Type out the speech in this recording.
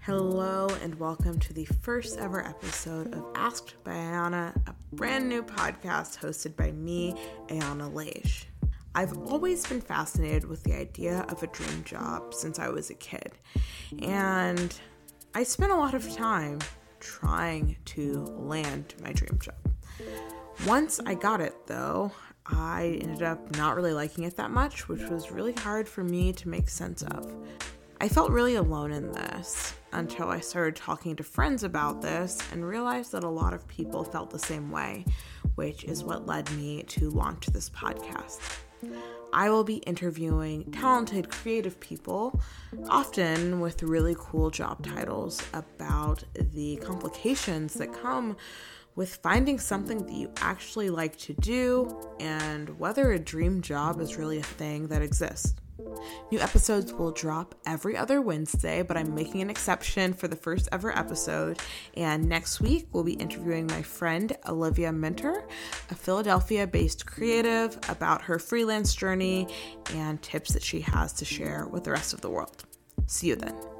Hello, and welcome to the first ever episode of Asked by Ayana, a brand new podcast hosted by me, Ayana Leish. I've always been fascinated with the idea of a dream job since I was a kid, and I spent a lot of time trying to land my dream job. Once I got it, though, I ended up not really liking it that much, which was really hard for me to make sense of. I felt really alone in this until I started talking to friends about this and realized that a lot of people felt the same way, which is what led me to launch this podcast. I will be interviewing talented, creative people, often with really cool job titles, about the complications that come with finding something that you actually like to do and whether a dream job is really a thing that exists. New episodes will drop every other Wednesday, but I'm making an exception for the first ever episode. And next week, we'll be interviewing my friend Olivia Minter, a Philadelphia based creative, about her freelance journey and tips that she has to share with the rest of the world. See you then.